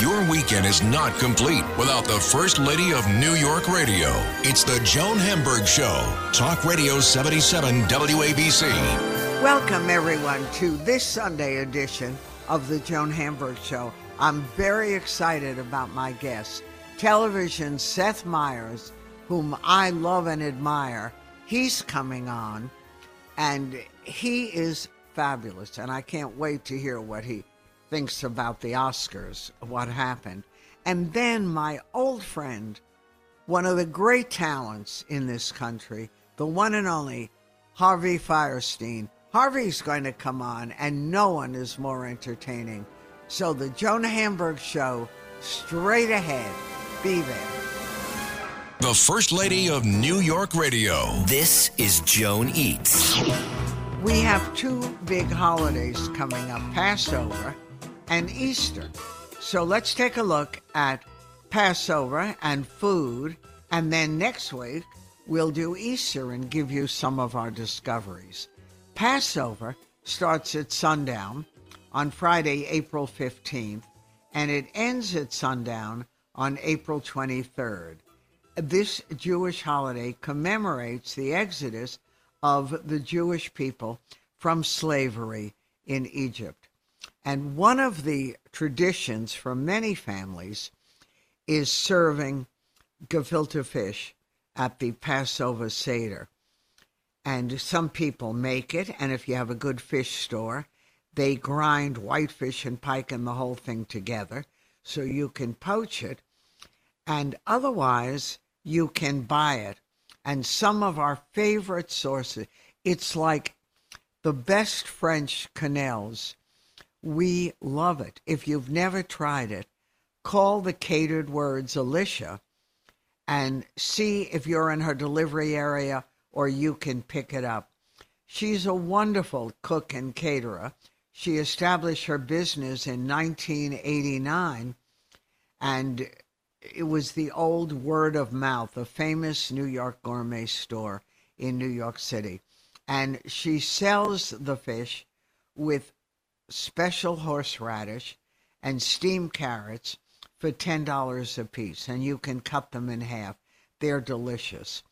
Your weekend is not complete without the First Lady of New York Radio. It's the Joan Hamburg Show. Talk Radio 77 WABC. Welcome, everyone, to this Sunday edition of the Joan Hamburg Show. I'm very excited about my guest, television Seth Meyers, whom I love and admire. He's coming on, and he is fabulous, and I can't wait to hear what he thinks about the Oscars, what happened. And then my old friend, one of the great talents in this country, the one and only Harvey Fierstein. Harvey's going to come on, and no one is more entertaining. So the Joan Hamburg Show, straight ahead. Be there. The First Lady of New York Radio. This is Joan Eats. We have two big holidays coming up Passover and Easter. So let's take a look at Passover and food, and then next week we'll do Easter and give you some of our discoveries. Passover starts at sundown on Friday, April 15th, and it ends at sundown on April 23rd. This Jewish holiday commemorates the exodus of the Jewish people from slavery in Egypt. And one of the traditions for many families is serving gefilte fish at the Passover Seder. And some people make it, and if you have a good fish store, they grind whitefish and pike and the whole thing together so you can poach it. And otherwise, you can buy it. And some of our favorite sources, it's like the best French quenelles we love it. If you've never tried it, call the catered words Alicia and see if you're in her delivery area or you can pick it up. She's a wonderful cook and caterer. She established her business in 1989 and it was the old word of mouth, a famous New York gourmet store in New York City. And she sells the fish with special horseradish and steamed carrots for $10 a piece, and you can cut them in half. They're delicious.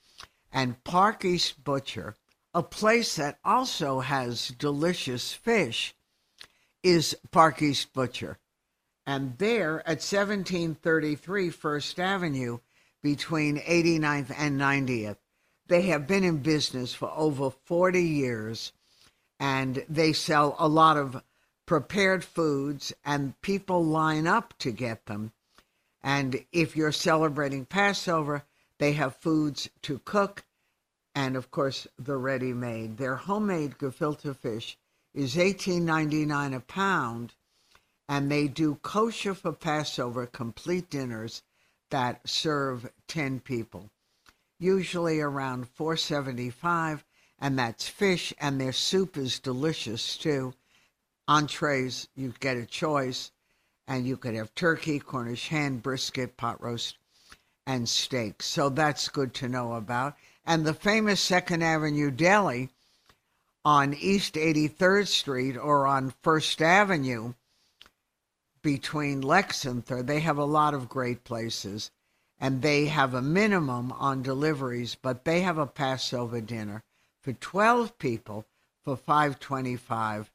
And Park East Butcher, a place that also has delicious fish, is Park East Butcher. And there at 1733 First Avenue, between 89th and 90th, they have been in business for over 40 years and they sell a lot of prepared foods and people line up to get them. And if you're celebrating Passover, they have foods to cook and of course the ready made. Their homemade gefilte fish is $18.99 a pound and they do kosher for Passover complete dinners that serve 10 people. Usually around 475 and that's fish and their soup is delicious too entrees, you get a choice, and you could have turkey, Cornish hen, brisket, pot roast, and steak. So that's good to know about. And the famous Second Avenue Deli on East 83rd Street or on First Avenue between Lex and Third, they have a lot of great places. And they have a minimum on deliveries, but they have a Passover dinner for 12 people for 525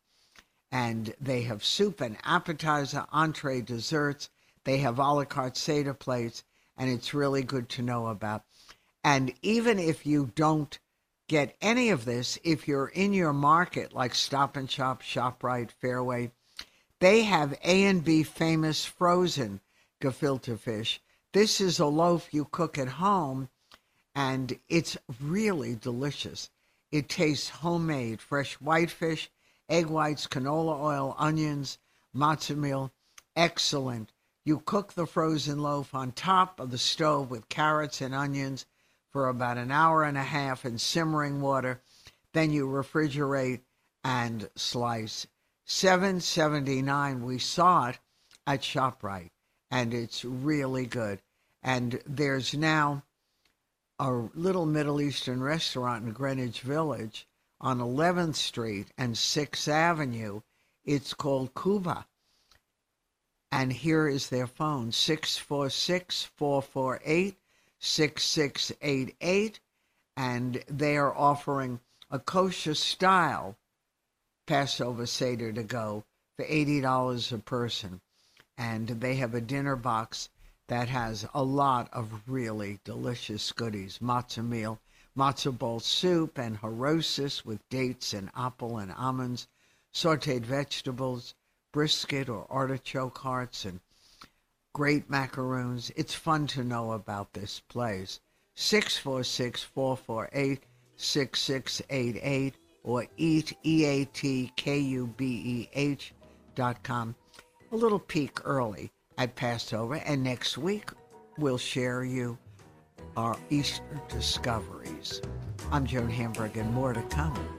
and they have soup and appetizer, entree, desserts. They have a la carte Seder plates, and it's really good to know about. And even if you don't get any of this, if you're in your market like Stop and Shop, ShopRite, Fairway, they have A and B famous frozen gefilte fish. This is a loaf you cook at home, and it's really delicious. It tastes homemade, fresh whitefish egg whites, canola oil, onions, matzo meal. Excellent. You cook the frozen loaf on top of the stove with carrots and onions for about an hour and a half in simmering water. Then you refrigerate and slice. 779 we saw it at ShopRite and it's really good. And there's now a little Middle Eastern restaurant in Greenwich Village on 11th Street and 6th Avenue. It's called Kubeh. And here is their phone 646 448 6688. And they are offering a kosher style Passover Seder to go for $80 a person. And they have a dinner box that has a lot of really delicious goodies matzah meal, matzah ball soup, and harosis with dates and apple and almonds, sauteed vegetables, brisket or artichoke hearts, and great macaroons. It's fun to know about this place. 646 448 6688 or eat, E A T K U B E H dot com. A little peek early at Passover, and next week we'll share you our Easter discoveries. I'm Joan Hamburg, and more to come.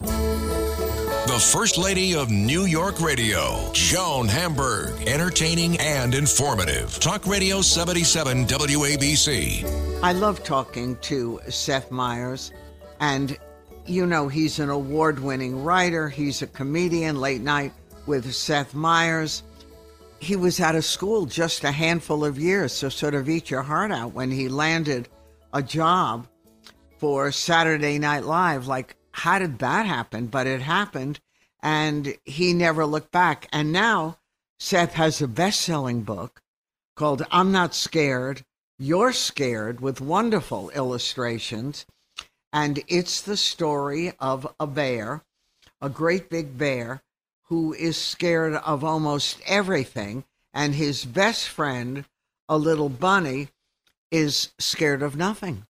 The First Lady of New York Radio, Joan Hamburg. Entertaining and informative. Talk Radio 77 WABC. I love talking to Seth Meyers, and you know, he's an award winning writer, he's a comedian, late night with Seth Meyers. He was out of school just a handful of years, so sort of eat your heart out when he landed a job for Saturday Night Live. Like, how did that happen? But it happened, and he never looked back. And now Seth has a best selling book called I'm Not Scared, You're Scared, with wonderful illustrations. And it's the story of a bear, a great big bear, who is scared of almost everything. And his best friend, a little bunny, is scared of nothing.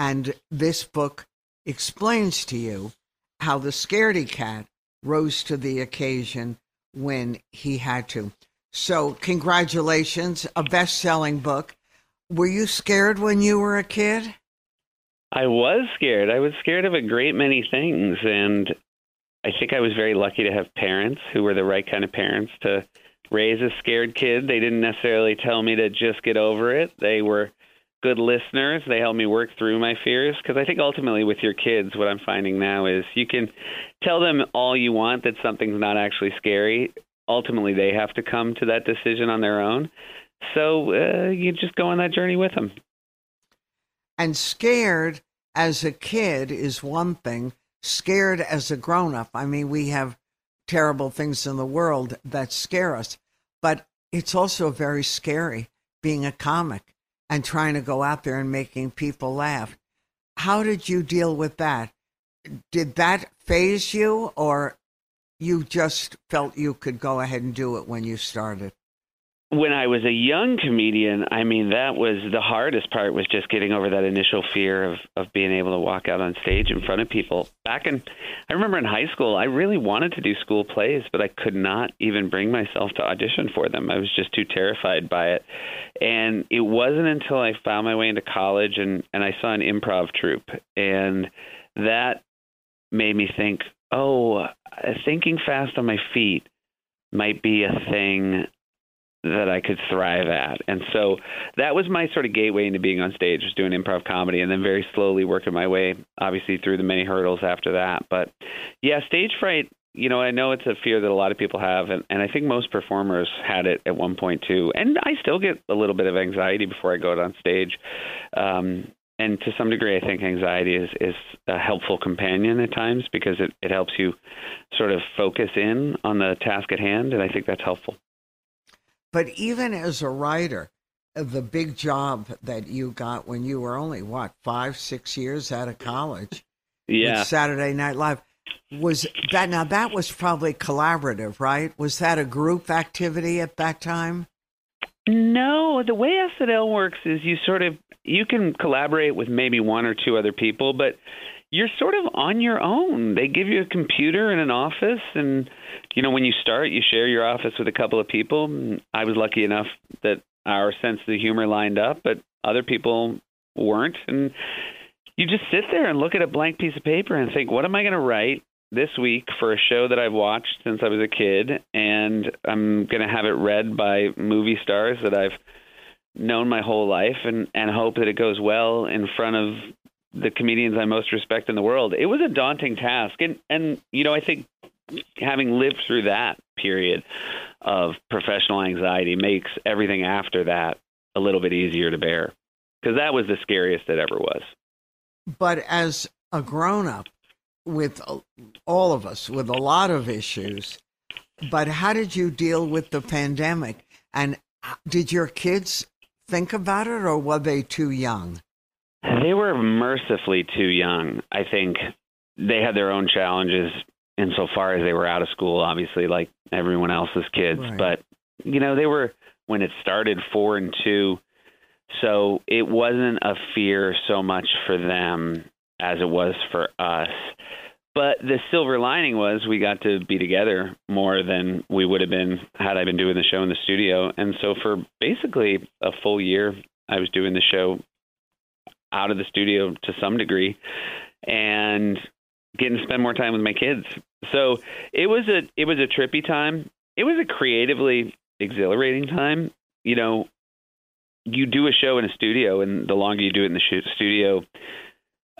And this book explains to you how the scaredy cat rose to the occasion when he had to. So, congratulations, a best selling book. Were you scared when you were a kid? I was scared. I was scared of a great many things. And I think I was very lucky to have parents who were the right kind of parents to raise a scared kid. They didn't necessarily tell me to just get over it. They were good listeners. They help me work through my fears because I think ultimately with your kids, what I'm finding now is you can tell them all you want that something's not actually scary. Ultimately, they have to come to that decision on their own. So uh, you just go on that journey with them. And scared as a kid is one thing, scared as a grown up. I mean, we have terrible things in the world that scare us, but it's also very scary being a comic and trying to go out there and making people laugh. How did you deal with that? Did that phase you, or you just felt you could go ahead and do it when you started? When I was a young comedian, I mean that was the hardest part was just getting over that initial fear of of being able to walk out on stage in front of people. Back in I remember in high school, I really wanted to do school plays, but I could not even bring myself to audition for them. I was just too terrified by it. And it wasn't until I found my way into college and and I saw an improv troupe and that made me think, "Oh, thinking fast on my feet might be a thing that I could thrive at. And so that was my sort of gateway into being on stage, was doing improv comedy and then very slowly working my way obviously through the many hurdles after that. But yeah, stage fright, you know, I know it's a fear that a lot of people have and, and I think most performers had it at one point too. And I still get a little bit of anxiety before I go out on stage. Um and to some degree, I think anxiety is is a helpful companion at times because it it helps you sort of focus in on the task at hand, and I think that's helpful. But even as a writer, uh, the big job that you got when you were only what five, six years out of college, yeah, with Saturday Night Live was that now that was probably collaborative, right? Was that a group activity at that time? No, the way SNL works is you sort of you can collaborate with maybe one or two other people, but you're sort of on your own. They give you a computer and an office and you know when you start you share your office with a couple of people. I was lucky enough that our sense of humor lined up, but other people weren't and you just sit there and look at a blank piece of paper and think, what am I going to write this week for a show that I've watched since I was a kid, and I'm going to have it read by movie stars that I've known my whole life, and and hope that it goes well in front of the comedians I most respect in the world. It was a daunting task, and and you know I think having lived through that period of professional anxiety makes everything after that a little bit easier to bear because that was the scariest it ever was. But as a grown up, with all of us with a lot of issues. But how did you deal with the pandemic? And uh, did your kids think about it, or were they too young? They were mercifully too young. I think they had their own challenges insofar as they were out of school, obviously, like everyone else's kids. Right. But, you know, they were, when it started, four and two. So it wasn't a fear so much for them as it was for us. But the silver lining was we got to be together more than we would have been had I been doing the show in the studio. And so for basically a full year, I was doing the show out of the studio to some degree and getting to spend more time with my kids. So it was a it was a trippy time. It was a creatively exhilarating time. You know, you do a show in a studio, and the longer you do it in the studio,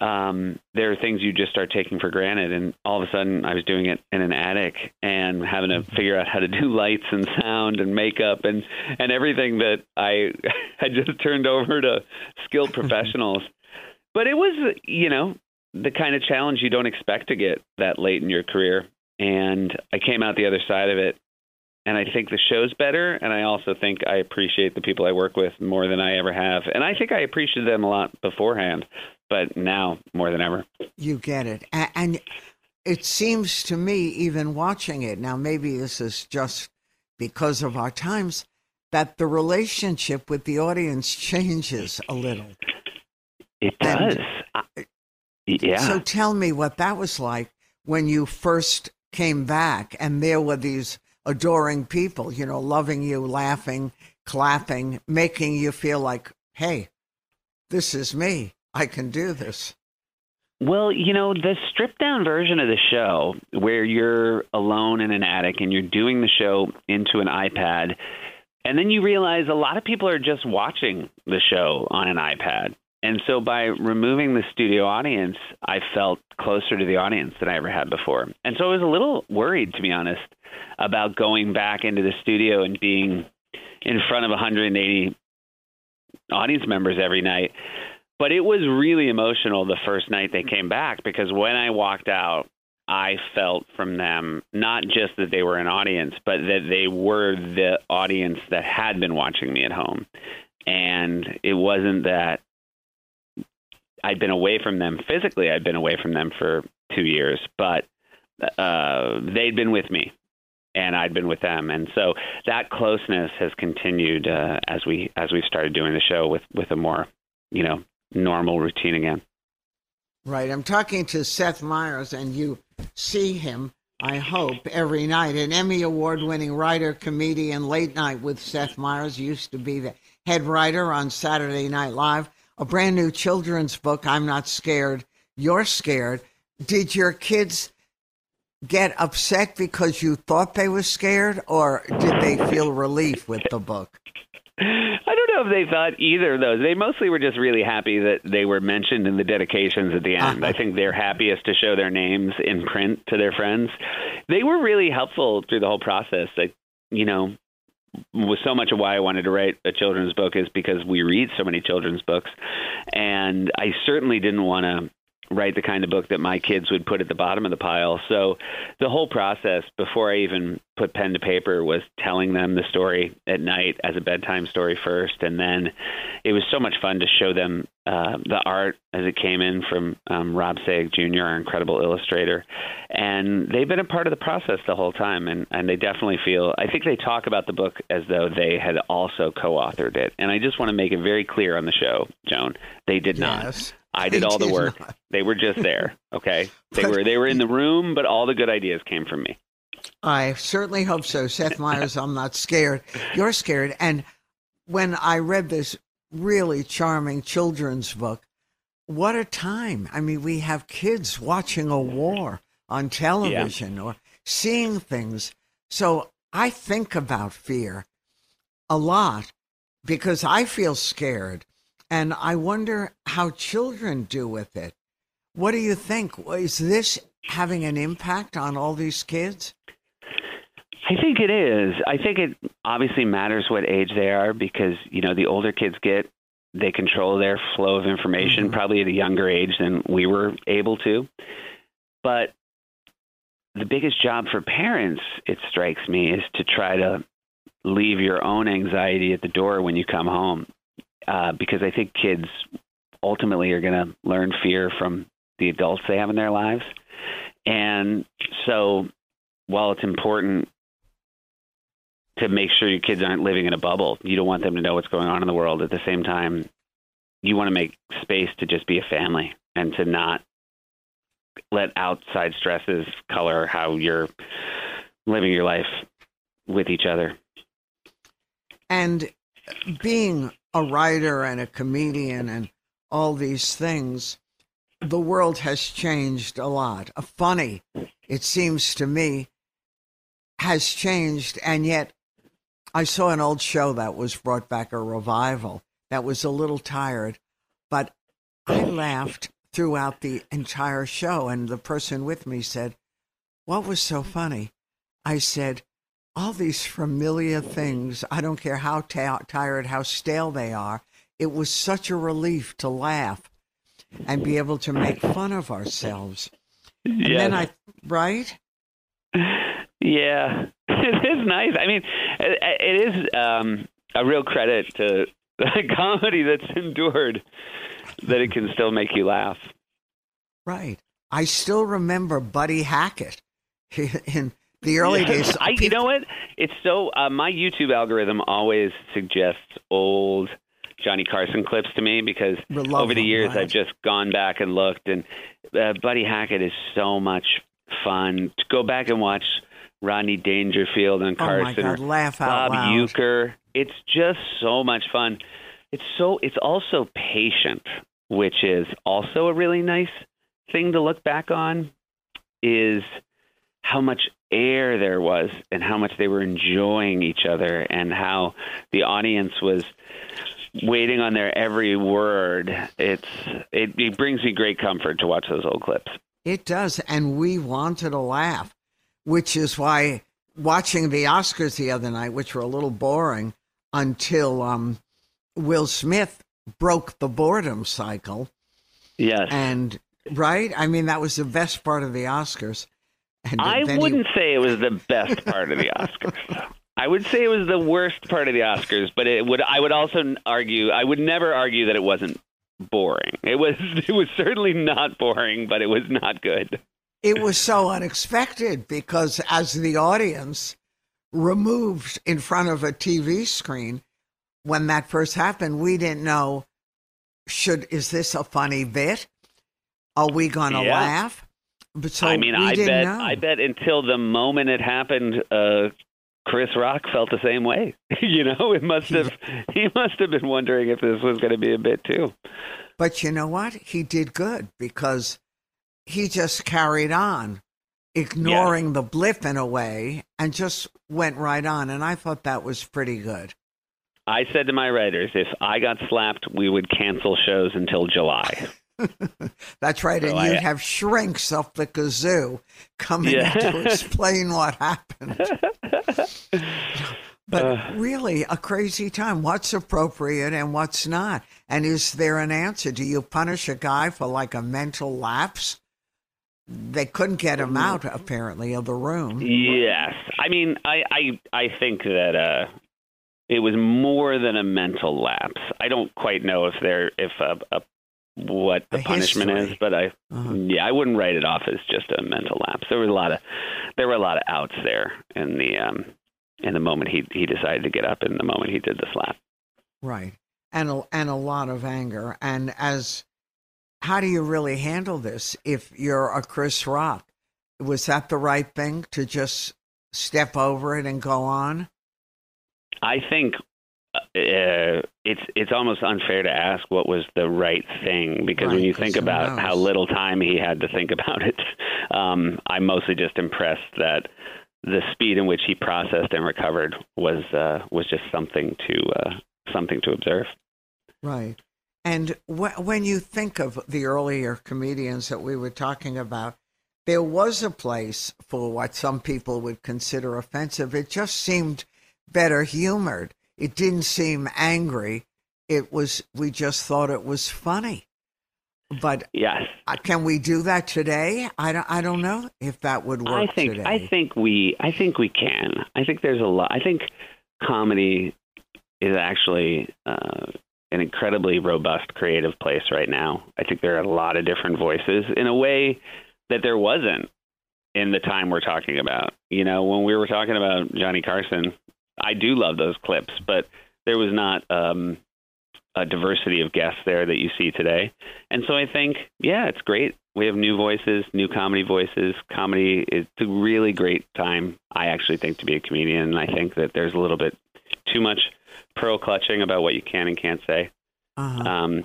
um, there are things you just start taking for granted. And all of a sudden, I was doing it in an attic and having to mm-hmm. figure out how to do lights and sound and makeup and and everything that I had just turned over to skilled professionals. but it was, you know, the kind of challenge you don't expect to get that late in your career. And I came out the other side of it and I think the show's better. And I also think I appreciate the people I work with more than I ever have. And I think I appreciated them a lot beforehand but now more than ever. You get it. And it seems to me, even watching it, now maybe this is just because of our times, that the relationship with the audience changes a little. It does. And, yeah. So tell me what that was like when you first came back and there were these adoring people, you know, loving you, laughing, clapping, making you feel like, hey, this is me. I can do this. Well, you know, the stripped down version of the show where you're alone in an attic and you're doing the show into an iPad, and then you realize a lot of people are just watching the show on an iPad. And so by removing the studio audience, I felt closer to the audience than I ever had before. And so I was a little worried, to be honest, about going back into the studio and being in front of 180 audience members every night but it was really emotional the first night they came back because when I walked out, I felt from them not just that they were an audience, but that they were the audience that had been watching me at home. And it wasn't that I'd been away from them physically, I'd been away from them for two years, but uh, they'd been with me and I'd been with them, and so that closeness has continued uh, as we as we started doing the show with with a more you know normal routine again. Right. I'm talking to Seth Meyers, and you see him, I hope, every night. An Emmy Award winning writer, comedian, late night with Seth Meyers used to be the head writer on Saturday Night Live. A brand new children's book, I'm Not Scared, You're Scared. Did your kids get upset because you thought they were scared, or did they feel relief with the book? I don't know if they thought either of those. They mostly were just really happy that they were mentioned in the dedications at the end. Uh-huh. I think they're happiest to show their names in print to their friends. They were really helpful through the whole process. Like, you know, was so much of why I wanted to write a children's book is because we read so many children's books, and I certainly didn't want to write the kind of book that my kids would put at the bottom of the pile. So the whole process before I even put pen to paper was telling them the story at night as a bedtime story first, and then it was so much fun to show them uh, the art as it came in from um, Rob Sayegh Jr., our incredible illustrator, and they've been a part of the process the whole time, and and they definitely feel. I think they talk about the book as though they had also co-authored it, and I just want to make it very clear on the show, Joan, they did yes. not. I did all the did work. not. They were just there. Okay, they were they were in the room, but all the good ideas came from me. I certainly hope so. Seth Meyers, I'm not scared. You're scared. And when I read this really charming children's book, what a time. I mean, we have kids watching a war on television or seeing things. So I think about fear a lot because I feel scared. And I wonder how children do with it. What do you think? Is this having an impact on all these kids? I think it is. I think it obviously matters what age they are because you know the older kids get, they control their flow of information mm-hmm. probably at a younger age than we were able to. But the biggest job for parents, it strikes me, is to try to leave your own anxiety at the door when you come home, uh, because I think kids ultimately are going to learn fear from the adults they have in their lives, and so while it's important to make sure your kids aren't living in a bubble. You don't want them to know what's going on in the world. At the same time, you want to make space to just be a family and to not let outside stresses color how you're living your life with each other. And being a writer and a comedian and all these things, the world has changed a lot. A funny, it seems to me, has changed. And yet, I saw an old show that was brought back a revival that was a little tired, but I laughed throughout the entire show. And the person with me said, What was so funny? I said, all these familiar things. I don't care how tired, how stale they are. It was such a relief to laugh and be able to make fun of ourselves. And then I, right? Yeah, it is nice. I mean, it, it is um, a real credit to the comedy that's endured that it can still make you laugh. Right. I still remember Buddy Hackett in the early Yeah. days. I, you know what? It's so uh, my YouTube algorithm always suggests old Johnny Carson clips to me because love over the years right. I've just gone back and looked, and uh, Buddy Hackett is so much fun. To go back and watch Rodney Dangerfield and Carson, Oh my Carson, God, laugh out Bob loud. Uecker. It's just so much fun. It's so it's also patient, which is also a really nice thing to look back on. Is how much air there was and how much they were enjoying each other and how the audience was waiting on their every word it's it, it brings me great comfort to watch those old clips It does. And we wanted to laugh, which is why watching the Oscars the other night, which were a little boring until um, Will Smith broke the boredom cycle. yes And, right? I mean, that was the best part of the Oscars. And i wouldn't say it was the best part of the oscars i would say it was the worst part of the oscars but it would i would also argue i would never argue that it wasn't boring it was it was certainly not boring but it was not good it was so unexpected because as the audience removed in front of a TV screen when that first happened, we didn't know should is this a funny bit? Are we going to Yeah. laugh? But so I mean, I bet, know. I bet until the moment it happened, uh, Chris Rock felt the same way. you know, it must have. He must have been wondering if this was going to be a bit too. But you know what? He did good because he just carried on, ignoring the blip in a way, and just went right on. And I thought that was pretty good. I said to my writers, if I got slapped, we would cancel shows until July. That's right. So and I- you'd have shrinks up the kazoo coming Yeah. to explain what happened. But Uh. really, a crazy time. What's appropriate and what's not? And is there an answer? Do you punish a guy for like a mental lapse? They couldn't get him out, apparently, of the room. Yes, I mean, I I I think that uh, it was more than a mental lapse. I don't quite know if there if a, a what the A punishment history. is, but I Uh-huh. yeah, I wouldn't write it off as just a mental lapse. There was a lot of there were a lot of outs there in the um in the moment he he decided to get up and the moment he did the slap. Right. And a, and a lot of anger. And as how do you really handle this if you're a Chris Rock? Was that the right thing to just step over it and go on? I think uh, it's it's almost unfair to ask what was the right thing because Right, when you think about how little time he had to think about it, um, I'm mostly just impressed that the speed in which he processed and recovered was uh, was just something to uh, something to observe. Right. And wh- when you think of the earlier comedians that we were talking about, there was a place for what some people would consider offensive. It just seemed better humored. It didn't seem angry. It was, we just thought it was funny. But Yes, can we do that today? I don't, I don't know if that would work I think today. I think we I think we can. I think there's a lot. I think comedy is actually uh, an incredibly robust creative place right now. I think there are a lot of different voices in a way that there wasn't in the time we're talking about. You know, when we were talking about Johnny Carson, I do love those clips, but there was not um, a diversity of guests there that you see today. And so I think, yeah, it's great. We have new voices, new comedy voices. Comedy is a really great time, I actually think, to be a comedian. And I think that there's a little bit too much pearl clutching about what you can and can't say. uh-huh. Um,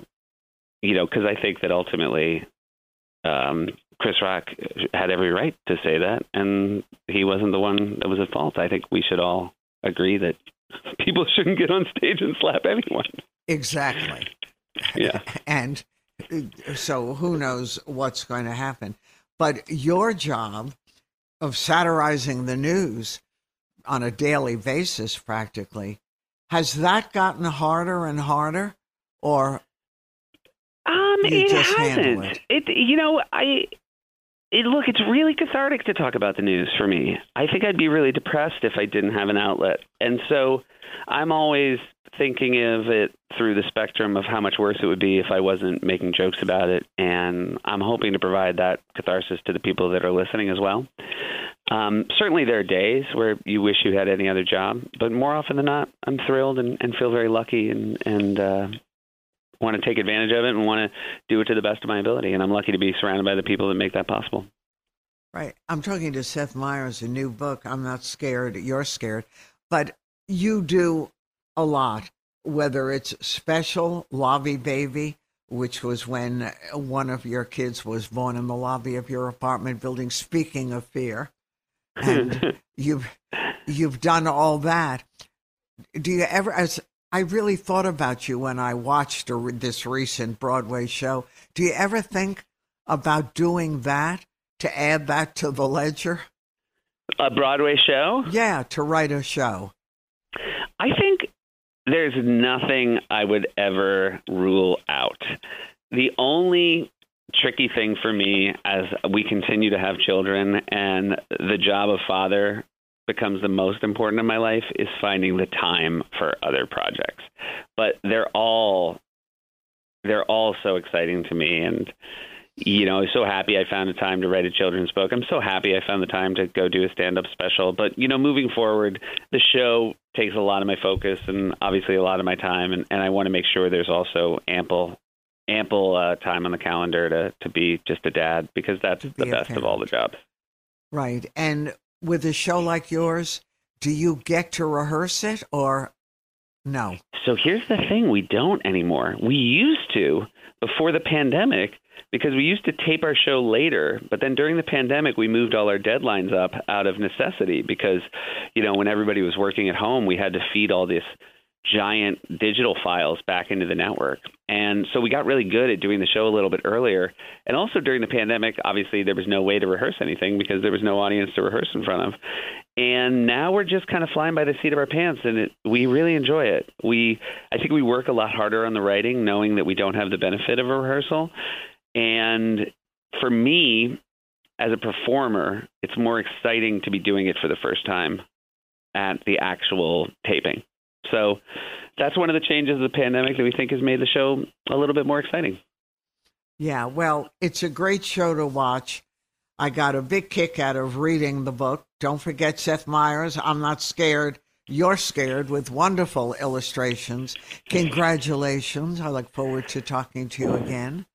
you know, because I think that ultimately um, Chris Rock had every right to say that, and he wasn't the one that was at fault. I think we should all agree that people shouldn't get on stage and slap anyone. Exactly. Yeah. and uh, so who knows what's going to happen. But your job of satirizing the news on a daily basis, practically, has that gotten harder and harder? Or Um, it just hasn't. It. you know, I. It, look, it's really cathartic to talk about the news for me. I think I'd be really depressed if I didn't have an outlet, and so I'm always thinking of it through the spectrum of how much worse it would be if I wasn't making jokes about it, and I'm hoping to provide that catharsis to the people that are listening as well. Um, certainly, there are days where you wish you had any other job, but more often than not, I'm thrilled and, and feel very lucky and and uh, want to take advantage of it and want to do it to the best of my ability. And I'm lucky to be surrounded by the people that make that possible. right, I'm talking to Seth Meyers, a new book. I'm not scared. You're scared, but you do a lot. Whether it's special lobby baby, which was when one of your kids was born in the lobby of your apartment building. Speaking of fear, and you've you've done all that. Do you ever? As I really thought about you when I watched a, this recent Broadway show. Do you ever think about doing that to add that to the ledger? A Broadway show? Yeah, to write a show. I think there's nothing I would ever rule out. The only tricky thing for me as we continue to have children and the job of father becomes the most important in my life is finding the time for other projects. But they're all they're all so exciting to me and you know, I'm so happy I found the time to write a children's book. I'm so happy I found the time to go do a stand up special. But, you know, moving forward, the show takes a lot of my focus and obviously a lot of my time and, and I want to make sure there's also ample ample uh, time on the calendar to, to be just a dad because that's the best of all the jobs. Right. And with a show like yours, do you get to rehearse it or no? So here's the thing we don't anymore. We used to before the pandemic because we used to tape our show later, but then during the pandemic we moved all our deadlines up out of necessity because you know when everybody was working at home we had to feed all this giant digital files back into the network. And so we got really good at doing the show a little bit earlier. And also during the pandemic, obviously there was no way to rehearse anything because there was no audience to rehearse in front of. and now we're just kind of flying by the seat of our pants and it, we really enjoy it we i think we work a lot harder on the writing knowing that we don't have the benefit of a rehearsal and for me as a performer it's more exciting to be doing it for the first time at the actual taping so that's one of the changes of the pandemic that we think has made the show a little bit more exciting yeah well it's a great show to watch I got a big kick out of reading the book. Don't forget Seth Meyers. I'm not scared. You're scared with wonderful illustrations. Congratulations. I look forward to talking to you again.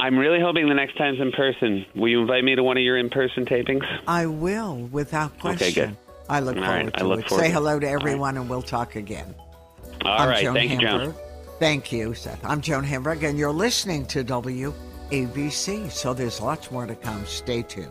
I'm really hoping the next time's in person. Will you invite me to one of your in person tapings? I will, without question. Okay, good. I look All forward right, to look it. forward Say to hello to All right. everyone and we'll talk again. All I'm right. Joan Thank you, Joan. Hamburg. Thank you, Seth. I'm Joan Hamburg, and you're listening to WABC. So there's lots more to come. Stay tuned.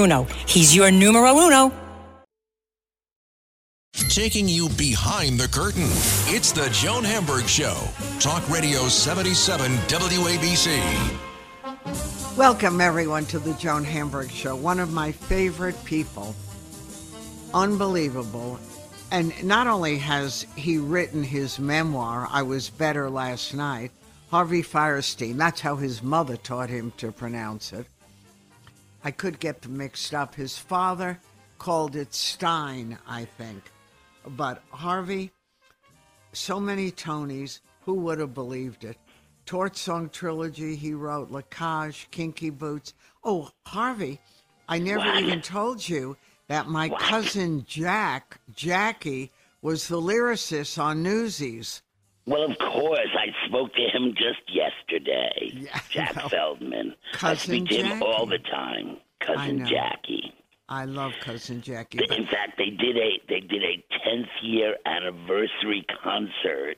He's your numero uno. Taking you behind the curtain. It's the Joan Hamburg Show. Talk Radio 77 WABC. Welcome, everyone, to the Joan Hamburg Show. One of my favorite people. Unbelievable. And not only has he written his memoir, I Was Better Last Night, Harvey Fierstein, that's how his mother taught him to pronounce it. I could get them mixed up. His father called it Stein, I think. But Harvey, so many Tonys, who would have believed it? Torch Song Trilogy, he wrote La Cage, Kinky Boots. Oh, Harvey, I never What? even told you that my cousin Jack, Jackie, was the lyricist on Newsies. Well, of course. I spoke to him just yesterday. Yeah, Jack well, Feldman. Cousin I speak to him all the time. Cousin know. Jackie. I love cousin Jackie. but- In fact, they did a they did a tenth year anniversary concert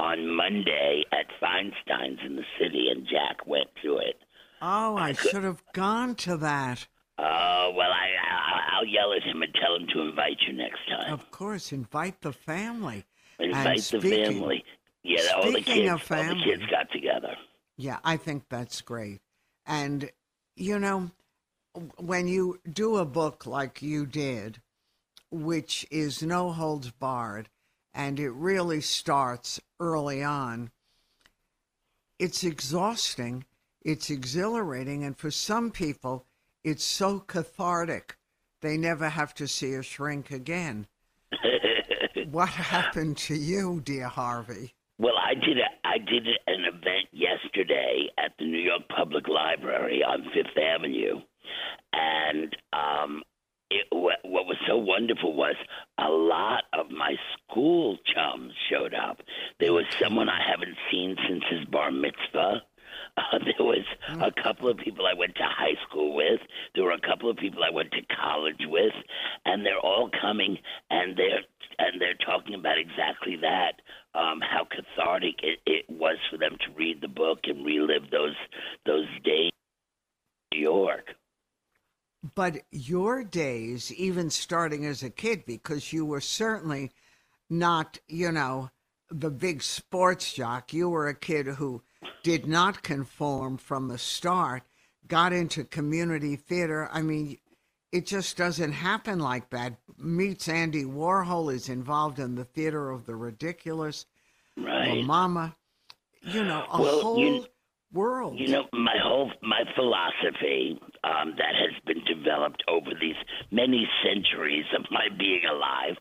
on Monday at Feinstein's in the city, and Jack went to it. oh, I should have gone to that. Oh well, I, I I'll yell at him and tell him to invite you next time. Of course, invite the family. Invite the speaking- family. Yeah, all the kids, of all the kids got together. Yeah, I think that's great. And, you know, when you do a book like you did, which is no holds barred, and it really starts early on, it's exhausting, it's exhilarating, and for some people, it's so cathartic they never have to see a shrink again. what happened to you, dear Harvey? Well, I did a, I did an event yesterday at the New York Public Library on Fifth Avenue, and um, it, what, what was so wonderful was a lot of my school chums showed up. There was someone I haven't seen since his bar mitzvah. Uh, there was a couple of people I went to high school with. There were a couple of people I went to college with, and they're all coming and they're and they're talking about exactly that. Um, how cathartic it, it was for them to read the book and relive those those days in New York. But your days, even starting as a kid, because you were certainly not, you know, the big sports jock. You were a kid who did not conform from the start, got into community theater. I mean, it just doesn't happen like that. Meets Andy Warhol is involved in the theater of the ridiculous. Right. Mama, you know, a Well, whole you- world. You know, my whole my philosophy um, that has been developed over these many centuries of my being alive,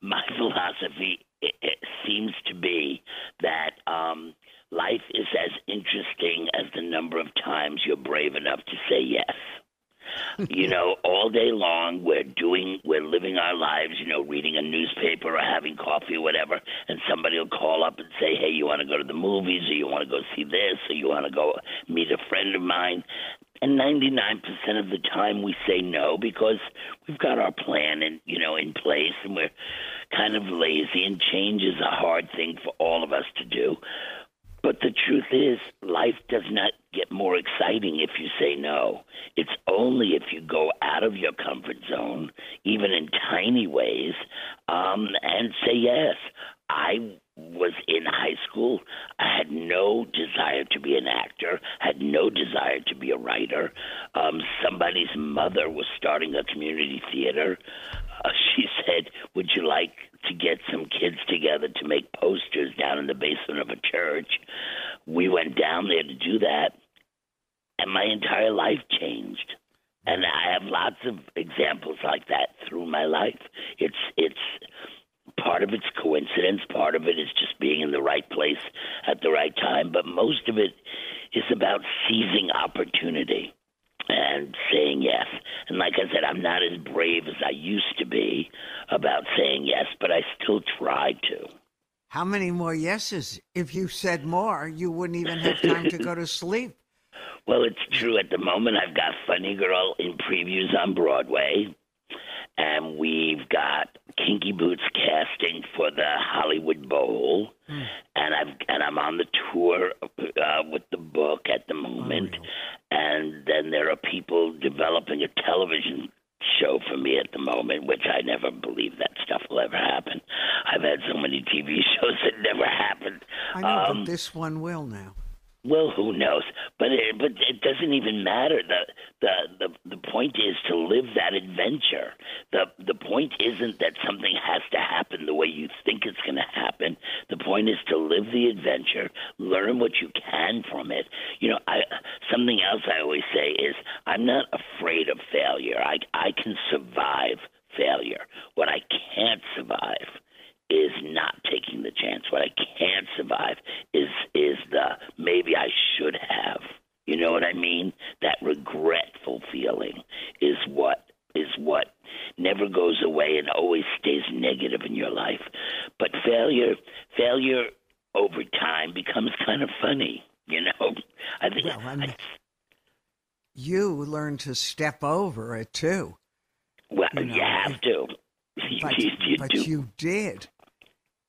my philosophy it, it seems to be that um, life is as interesting as the number of times you're brave enough to say yes. you know, all day long we're doing, we're living our lives, you know, reading a newspaper or having coffee or whatever, and somebody will call up and say, hey, you want to go to the movies or you want to go see this or you want to go meet a friend of mine. and 99% of the time we say no because we've got our plan and you know in place and we're kind of lazy and change is a hard thing for all of us to do but the truth is life does not get more exciting if you say no it's only if you go out of your comfort zone even in tiny ways um and say yes i was in high school. I had no desire to be an actor, had no desire to be a writer. Um, somebody's mother was starting a community theater. Uh, she said, Would you like to get some kids together to make posters down in the basement of a church? We went down there to do that, and my entire life changed. And I have lots of examples like that through my life. It's it's part of it's coincidence, part of it is just being in the right place at the right time, but most of it is about seizing opportunity and saying yes. And like I said, I'm not as brave as I used to be about saying yes, but I still try to. How many more yeses? If you said more, you wouldn't even have time to go to sleep. Well, it's true. At the moment, I've got Funny Girl in previews on Broadway and we've got Kinky Boots casting for the Hollywood Bowl, mm. and I've and I'm on the tour uh, with the book at the moment, oh, and then there are people developing a television show for me at the moment, which I never believe that stuff will ever happen. I've had so many TV shows that never happened. I know, um, but this one will now. Well, who knows? But it, but it doesn't even matter. The, the the the point is to live that adventure. the The point isn't that something has to happen the way you think it's going to happen. The point is to live the adventure, learn what you can from it. You know, I something else I always say is I'm not afraid of failure. I I can survive failure. What I can't survive is not taking the chance. What I can't survive is is the maybe I should have. You know what I mean? That regretful feeling is what is what never goes away and always stays negative in your life. But failure failure over time becomes kind of funny, you know. I think well, I mean, I, you learn to step over it too. Well, you, know, you have to. But, you, you but you did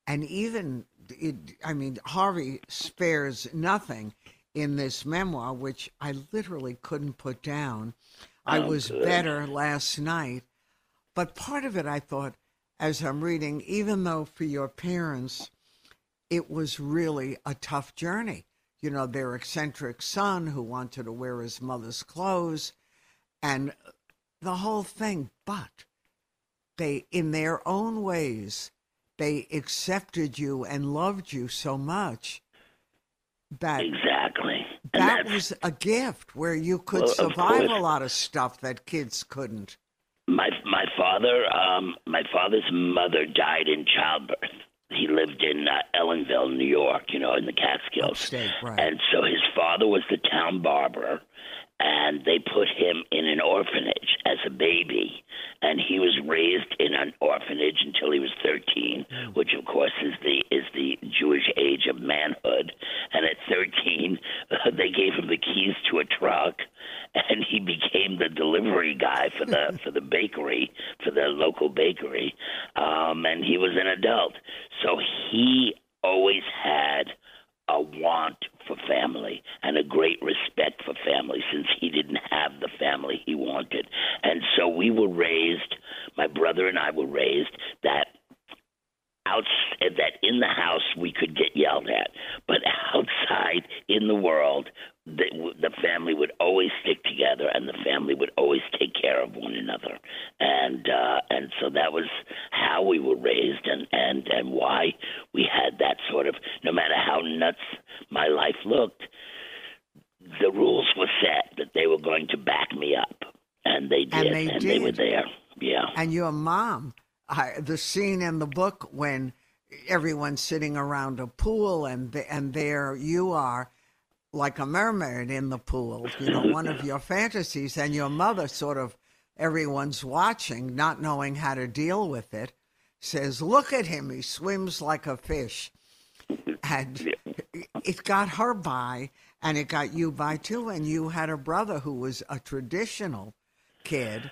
and even it, I mean, Harvey spares nothing in this memoir, which I literally couldn't put down. I oh, was good. better last night, but part of it I thought, as I'm reading, even though for your parents, it was really a tough journey. You know, their eccentric son who wanted to wear his mother's clothes, and the whole thing. But they, in their own ways, they accepted you and loved you so much that exactly that was a gift where you could well, survive a lot of stuff that kids couldn't. My my father, um, my father's mother died in childbirth. He lived in uh, Ellenville, New York, you know, in the Catskills. Upstate, right. And so his father was the town barber, and they put him in an orphanage as a baby. And he was raised in an orphanage until he was 13 mm. which of course is the is the Jewish age of manhood. And at 13 uh, they gave him the keys to a truck and he became the delivery guy for the for the bakery for the local bakery. Um and he was an adult. So he always had a want for family and a great respect for family since he didn't have the family he wanted. And so we were raised, my brother and I were raised that out that in the house we could get yelled at, but outside in the world the, the family would always stick together and the family would always take care of one another. And uh and so that was how we were raised and and and why we had that sort of no matter how nuts my life looked the rules were set that they were going to back me up. And they did and they, and did. they were there. Yeah. And your mom I, the scene in the book when everyone's sitting around a pool and the, and there you are like a mermaid in the pool, you know, one of your fantasies, and your mother sort of everyone's watching, not knowing how to deal with it, says, Look at him, he swims like a fish. and it got her by, and it got you by too. And you had a brother who was a traditional kid,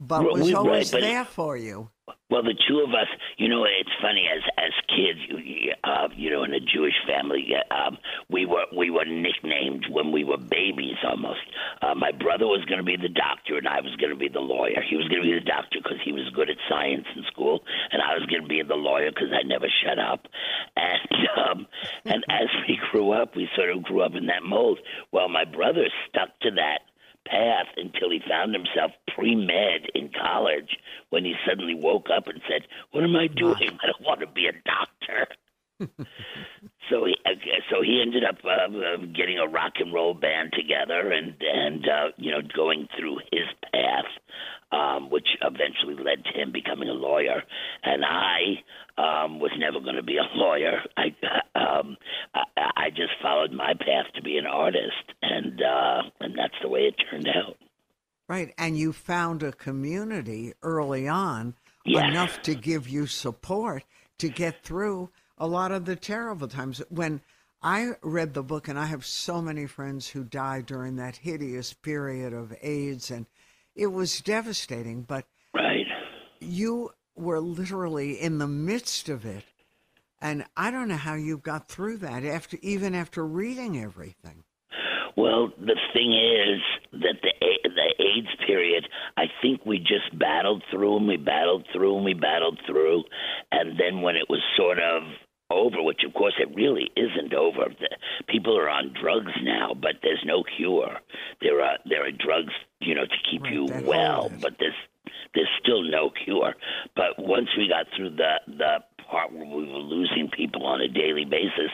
but Well, was always right, but- there for you. Well, the two of us, you know, it's funny as as kids, you, uh, you know, in a Jewish family, uh, um, we were we were nicknamed when we were babies almost. Uh, my brother was going to be the doctor, and I was going to be the lawyer. He was going to be the doctor because he was good at science in school, and I was going to be the lawyer because I never shut up. And um, and as we grew up, we sort of grew up in that mold. Well, my brother stuck to that path until he found himself pre med in college when he suddenly woke up and said, What am I doing? I don't want to be a doctor. so he so he ended up uh, uh, getting a rock and roll band together and and uh, you know going through his path, um, which eventually led to him becoming a lawyer. And I um, was never going to be a lawyer. I um, I, I just followed my path to be an artist, and uh, and that's the way it turned out. Right. And you found a community early on Yes. enough to give you support to get through a lot of the terrible times. When I read the book, and I have so many friends who died during that hideous period of AIDS, and it was devastating, but Right. you were literally in the midst of it. And I don't know how you got through that after even after reading everything. Well, the thing is that the the AIDS period, I think we just battled through and we battled through and we battled through, and then when it was sort of over, which of course it really isn't over. The, people are on drugs now, but there's no cure. There are there are drugs, you know, to keep Right, you well, but there's there's still no cure. But once we got through the the part where we were losing people on a daily basis,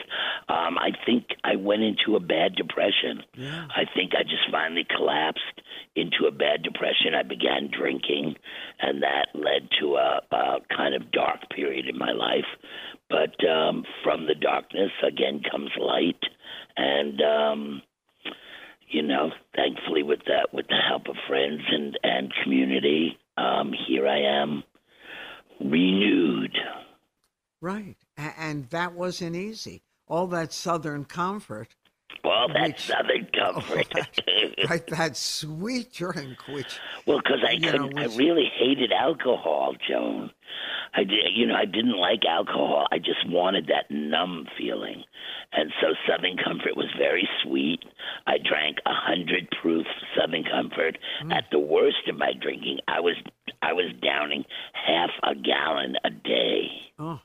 um, I think I went into a bad depression. I think I just finally collapsed into a bad depression. I began drinking, and that led to a, a kind of dark period in my life. But um, from the darkness again comes light, and um, you know, thankfully with the with the help of friends and and community, um, here I am, renewed. Right. And that wasn't easy. All that Southern comfort, All that Which- southern comfort. right? That sweet drink, which well, because I know, couldn't, I really hated alcohol, Joan. I did, you know, I didn't like alcohol. I just wanted that numb feeling, and so Southern Comfort was very sweet. I drank a hundred proof Southern Comfort. Mm. At the worst of my drinking, I was I was downing half a gallon a day. oh,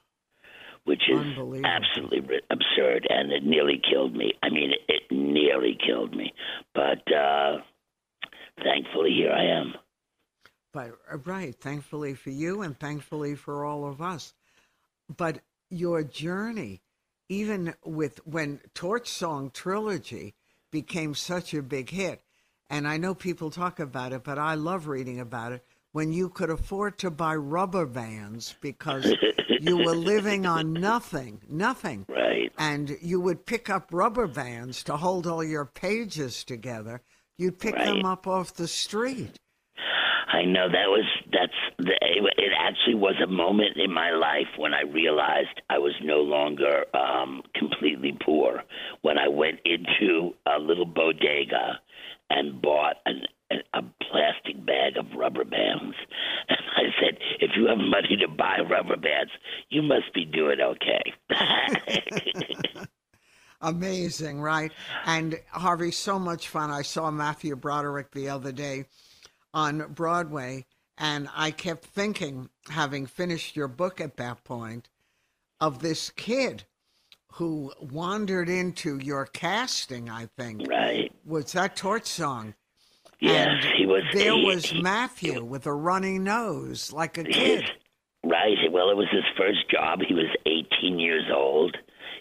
which is absolutely absurd, and it nearly killed me. I mean, it, nearly killed me, but uh, thankfully here I am. but uh, right. Thankfully for you, and thankfully for all of us. But your journey, even with when Torch Song Trilogy became such a big hit, and I know people talk about it, but I love reading about it. When you could afford to buy rubber bands because you were living on nothing, nothing. Right. and you would pick up rubber bands to hold all your pages together. You'd pick them up off the street. I know that was that's the it actually was a moment in my life when I realized I was no longer um completely poor when I went into a little bodega and bought an a plastic bag of rubber bands and I said if you have money to buy rubber bands you must be doing okay Amazing, right? And Harvey, so much fun. I saw Matthew Broderick the other day on Broadway, and I kept thinking, having finished your book at that point, of this kid who wandered into your casting, I think. right Was that Torch Song? Yes And he was There he- was he- Matthew with a runny nose, like a His, kid. right. Well, it was his first job. He was 18 years old.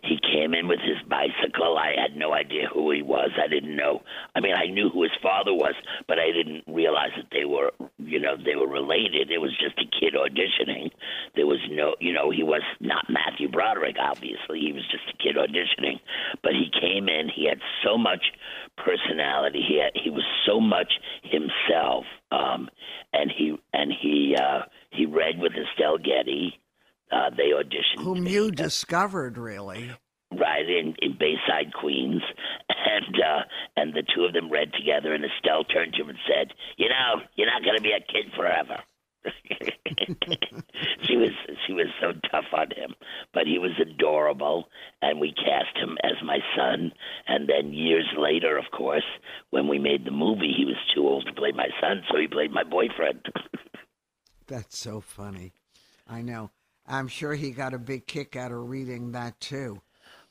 He came in with his bicycle. I had no idea who he was. I didn't know. I mean, I knew who his father was, but I didn't realize that they were, you know, they were related. It was just a kid auditioning. There was no, you know, he was not Matthew Broderick, obviously. He was just a kid auditioning. But he came in. He had so much personality. He had, he was so much himself. Um, and he and he uh, he read with Estelle Getty. Uh, they auditioned. Whom you discovered, really. Right in in Bayside, Queens, and uh, and the two of them read together. And Estelle turned to him and said, "You know, you're not going to be a kid forever." she was she was so tough on him, but he was adorable, and we cast him as my son. And then years later, of course, when we made the movie, he was too old to play my son, so he played my boyfriend. That's so funny. I know. I'm sure he got a big kick out of reading that too.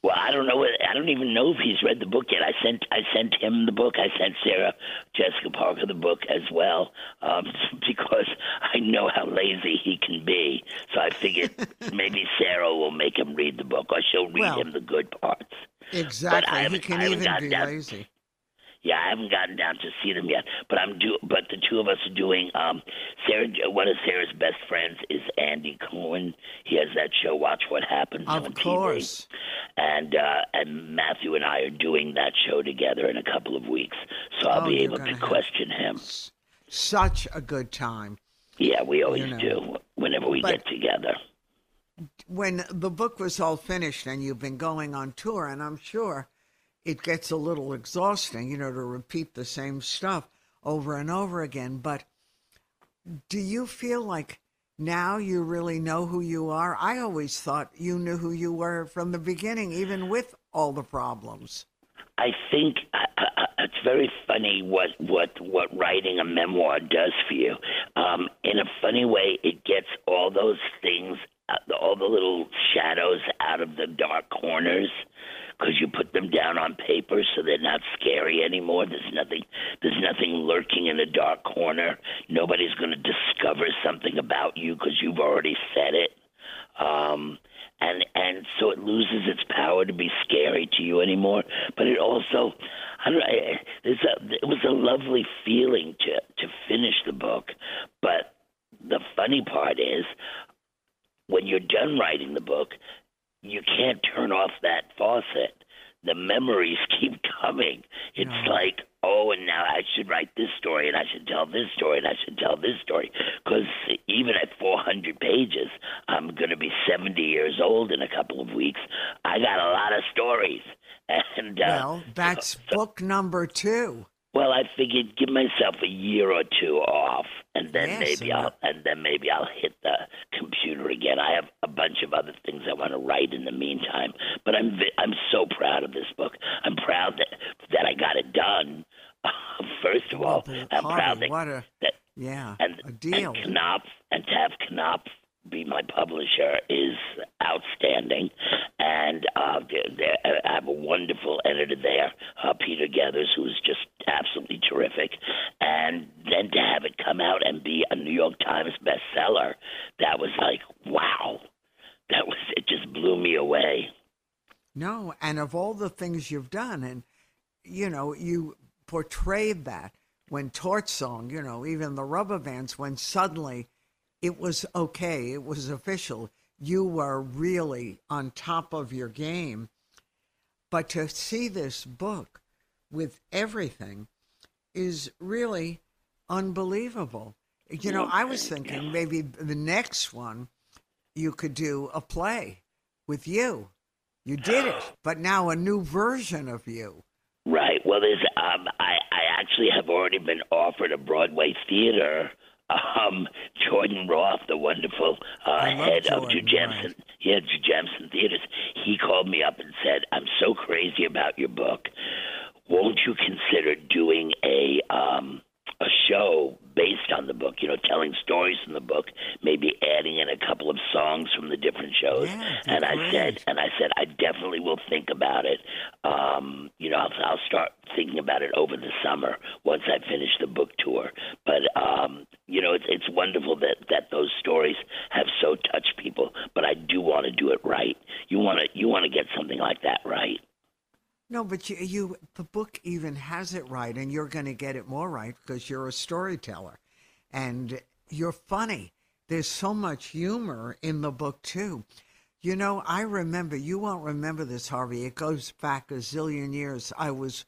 Well, I don't know. I don't even know if he's read the book yet. I sent I sent him the book. I sent Sarah Jessica Parker the book as well, um, because I know how lazy he can be. So I figured maybe Sarah will make him read the book, or she'll read Well, him the good parts. Exactly. He can even be down- lazy. Yeah, I haven't gotten down to see them yet, but I'm do. But the two of us are doing. Um, Sarah, one of Sarah's best friends is Andy Cohen. He has that show, Watch What Happens Of on course. TV, and uh, and Matthew and I are doing that show together in a couple of weeks, so I'll Oh, be able gonna question him. Such a good time. Yeah, we always You know. do whenever we But- get together. when the book was all finished and you've been going on tour, and I'm sure it gets a little exhausting, you know, to repeat the same stuff over and over again. But do you feel like now you really know who you are? I always thought you knew who you were from the beginning, even with all the problems. I think I, I, it's very funny what what what writing a memoir does for you. Um, in a funny way, it gets all those things, uh, all the little shadows out of the dark corners because you put them down on paper, so they're not scary anymore. There's nothing there's nothing lurking in a dark corner. Nobody's going to discover something about you because you've already said it. Um, and and so it loses its power to be scary to you anymore. But it also, I don't know, I- there's a, it was a lovely feeling to to finish the book. But the funny part is, when you're done writing the book, you can't turn off that faucet. The memories keep coming. It's No. like, oh, and now I should write this story, and I should tell this story, and I should tell this story. Because even at 400 pages, I'm going to be 70 years old in a couple of weeks. I got a lot of stories. And uh, Well, that's book number two. Well, I figured give myself a year or two off, and then maybe I'll and then maybe I'll hit the computer again. I have a bunch of other things I want to write in the meantime, but I'm I'm so proud of this book. I'm proud that that I got it done. First of all, Well, I'm proud that, a that yeah, and a deal. and Knopf and to have Knopf be my publisher is outstanding, and uh, they- they- I have a wonderful editor there, uh, Peter Gethers, who's just absolutely terrific, and then to have it come out and be a New York Times bestseller, that was like wow, that was it just blew me away. No, and of all the things you've done, and you know, you portrayed that when Torch Song, you know, even the rubber bands, when suddenly it was okay, it was official, you were really on top of your game. But to see this book with everything is really unbelievable. You know, I was thinking maybe the next one you could do a play with you. You did it, but now a new version of you. Right. Well, there's um, I I actually have already been offered a Broadway theater. Um, Jordan Roth, the wonderful uh, head of Jordan, Jujamcyn, right. yeah, Jujamcyn Theaters, he called me up and said, "I'm so crazy about your book. Won't you consider doing a um, a show based on the book? You know, telling stories from the book, maybe adding in a couple of songs from the different shows." Yeah, and I said, and I said, I definitely will think about it. Um, you know, I'll, I'll start thinking about it over the summer once I finish the book tour. But um, you know, it's it's wonderful that that those stories have so touched people. But I do want to do it right. You want to you want to get something like that right. No, but you, you the book even has it right, and you're going to get it more right because you're a storyteller, and you're funny. There's so much humor in the book too. You know, I remember. You won't remember this, Harvey. It goes back a zillion years. I was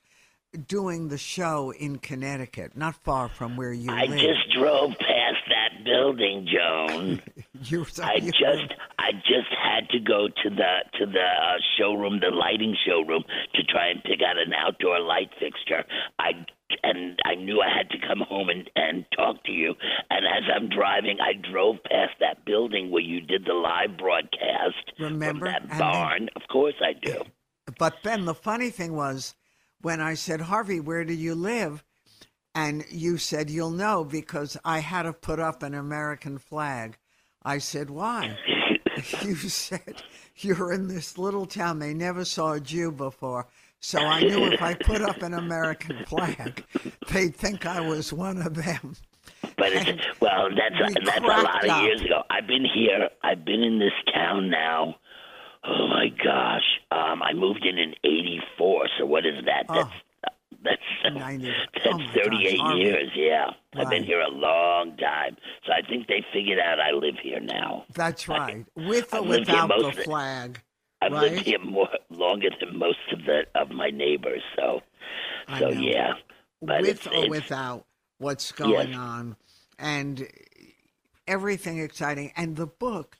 doing the show in Connecticut, not far from where you I live. just drove past that building, Joan. you, I you- just I just had to go to the to the uh, showroom, the lighting showroom, to try and pick out an outdoor light fixture. I and I knew I had to come home and and talk to you. And as I'm driving, I drove past that building where you did the live broadcast Remember? from that And then- barn. of course, I do. But then the funny thing was when I said, Harvey, where do you live? And you said, You'll know because I had to put up an American flag. I said, Why? you said, You're in this little town. They never saw a Jew before. So I knew if I put up an American flag, they'd think I was one of them. But it's well, that's we that's a lot of up. years ago. I've been here. I've been in this town now. Oh my gosh! Um, I moved in in '84. So what is that? That's that's that's oh my gosh, 38 years. Yeah, I've been here a long time. So I think they figured out I live here now. That's right. With or I've lived here without the flag. I've lived here more longer than most of the of my neighbors. So I so know. yeah. But with it's- or it's- without what's going Yes. on and everything exciting and the book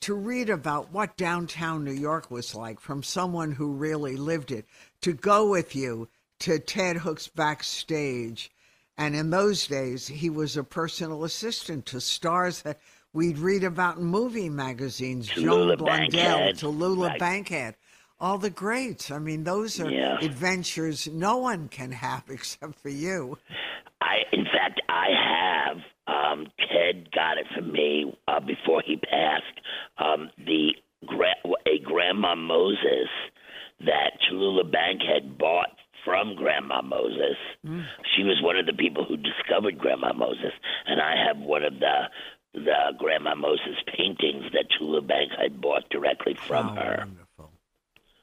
to read about what downtown New York was like from someone who really lived it to go with you to Ted Hook's backstage and in those days he was a personal assistant to stars that we'd read about in movie magazines Tallulah Joan Blondell Bankhead. Tallulah Right. Bankhead all the greats I mean those are Yeah. adventures no one can have except for you I, in fact, I have. Um, Ted got it for me uh, before he passed. Um, the a Grandma Moses that Tallulah Bankhead bought from Grandma Moses. She was one of the people who discovered Grandma Moses, and I have one of the the Grandma Moses paintings that Tallulah Bankhead bought directly from her, wonderful.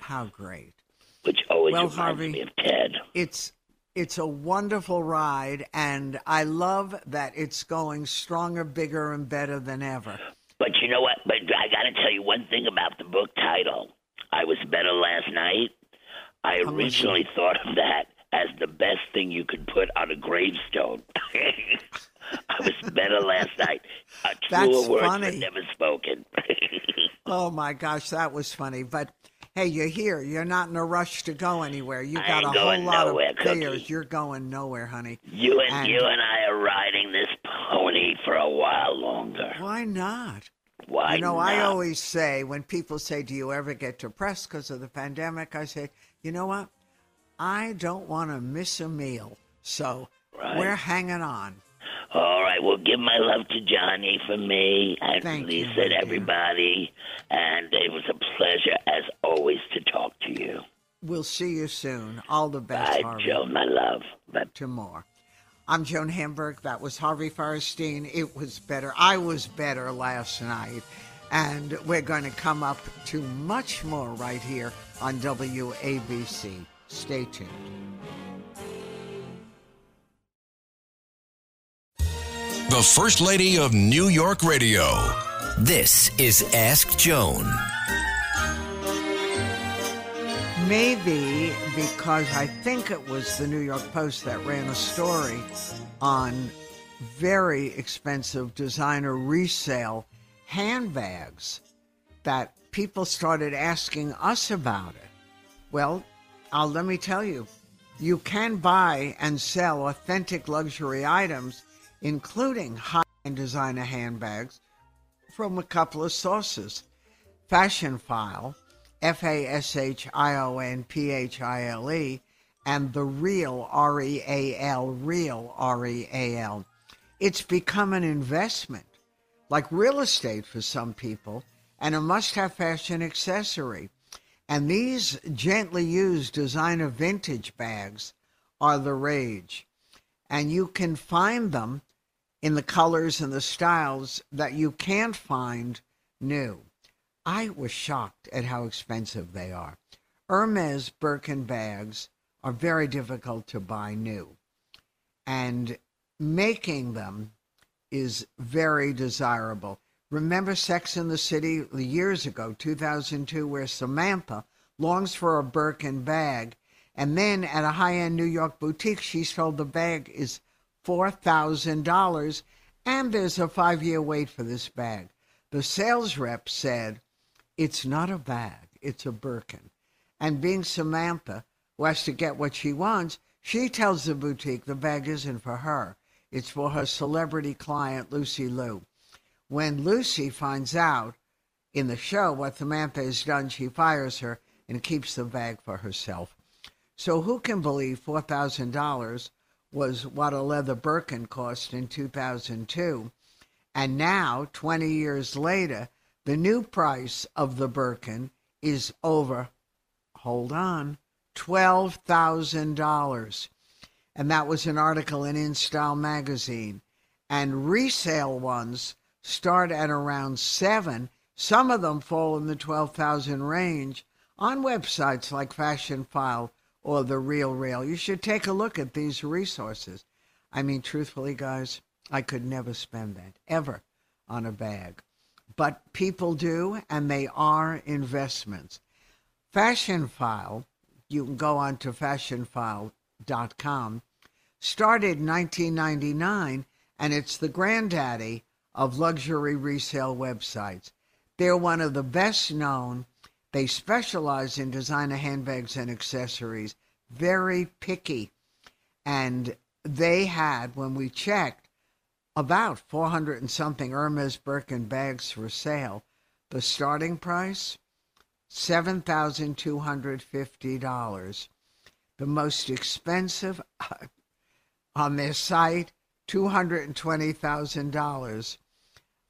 How great. which always Well, reminds Harvey- me of Ted. It's it's a wonderful ride and I love that it's going stronger, bigger and better than ever. But you know what? But I got to tell you one thing about the book title. I was better last night. I How originally thought of that as the best thing you could put on a gravestone. I was better last night. Truer That's words funny. were never spoken. Oh my gosh, that was funny. But hey, you're here. You're not in a rush to go anywhere. You got a whole lot nowhere, of fears. Cookie. You're going nowhere, honey. you and, And- you and I are riding this pony for a while longer. Why not? Why you know, I always say when people say, "Do you ever get depressed because of the pandemic?" I say, "You know what? I don't want to miss a meal, so Right. we're hanging on." All right. Well, give my love to Johnny for me and Thank Lisa my and everybody. And it was a pleasure, as always, to talk to you. We'll see you soon. All the best, Bye, Harvey. Joe, my love. Bye. To more. I'm Joan Hamburg. That was Harvey Fierstein. It was better. I was better last night. And we're going to come up to much more right here on WABC. Stay tuned. The First Lady of New York Radio. This is Ask Joan. Maybe because I think it was the New York Post that ran a story on very expensive designer resale handbags that people started asking us about it. Well, uh, let me tell you, you can buy and sell authentic luxury items, including high end designer handbags, from a couple of sources. Fashionphile, F A S H I O N P H I L E, and The Real, R E A L, Real, R E A L. It's become an investment, like real estate for some people, and a must have fashion accessory. And these gently used designer vintage bags are the rage. And you can find them in the colors and the styles that you can't find new. I was shocked at how expensive they are. Hermes Birkin bags are very difficult to buy new. And making them is very desirable. Remember Sex in the City years ago, 2002, where Samantha longs for a Birkin bag And then at a high end New York boutique, she's told the bag is $4,000 and there's a five year wait for this bag. The sales rep said, It's not a bag, it's a Birkin. And being Samantha, who has to get what she wants, she tells the boutique the bag isn't for her. It's for her celebrity client, Lucy Liu. When Lucy finds out in the show what Samantha has done, she fires her and keeps the bag for herself. So who can believe $4,000 was what a leather Birkin cost in 2002? And now, 20 years later, the new price of the Birkin is over, hold on, $12,000. And that was an article in InStyle magazine. And resale ones start at around seven. Some of them fall in the 12,000 range on websites like Fashionphile or The Real Real. You should take a look at these resources. I mean, truthfully, guys, I could never spend that ever on a bag. But people do, and they are investments. Fashionphile, you can go on to fashionphile.com, started in 1999, and it's the granddaddy of luxury resale websites. They're one of the best known. They specialize in designer handbags and accessories, very picky. And they had, when we checked, about 400 and something Hermes Birkin bags for sale. The starting price, $7,250. The most expensive on their site, $220,000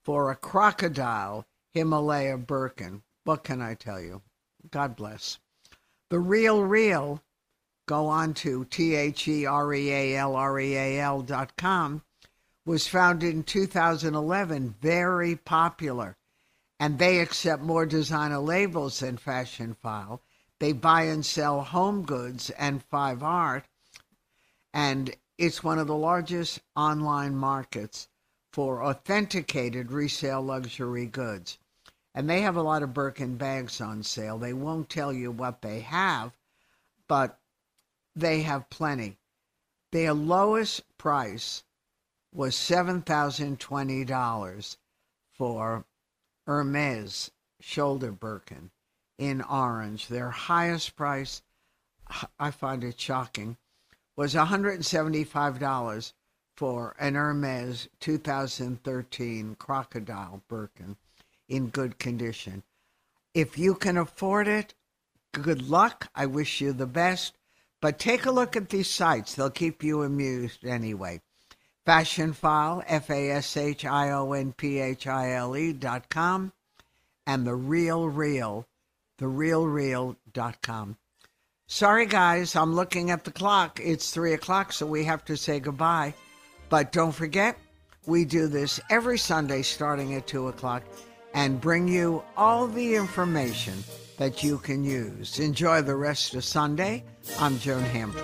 for a crocodile Himalaya Birkin. What can I tell you? God bless. The real real, go on to T H E R E A L R E A L dot com, was founded in 2011, very popular. And they accept more designer labels than Fashionphile. They buy and sell home goods and Five Art. And it's one of the largest online markets for authenticated resale luxury goods. And they have a lot of Birkin bags on sale. They won't tell you what they have, but they have plenty. Their lowest price was $7,020 for Hermes shoulder Birkin in orange. Their highest price, I find it shocking, was $175 for an Hermes 2013 crocodile Birkin in good condition. If you can afford it, good luck. I wish you the best. But take a look at these sites. They'll keep you amused anyway. Fashionphile, F A S H I O N P H I L E dot com, and The Real Real, TheRealReal dot com. Sorry, guys, I'm looking at the clock. It's three o'clock, so we have to say goodbye. But don't forget, we do this every Sunday starting at 2 o'clock and bring you all the information that you can use. Enjoy the rest of Sunday. I'm Joan Hamburg.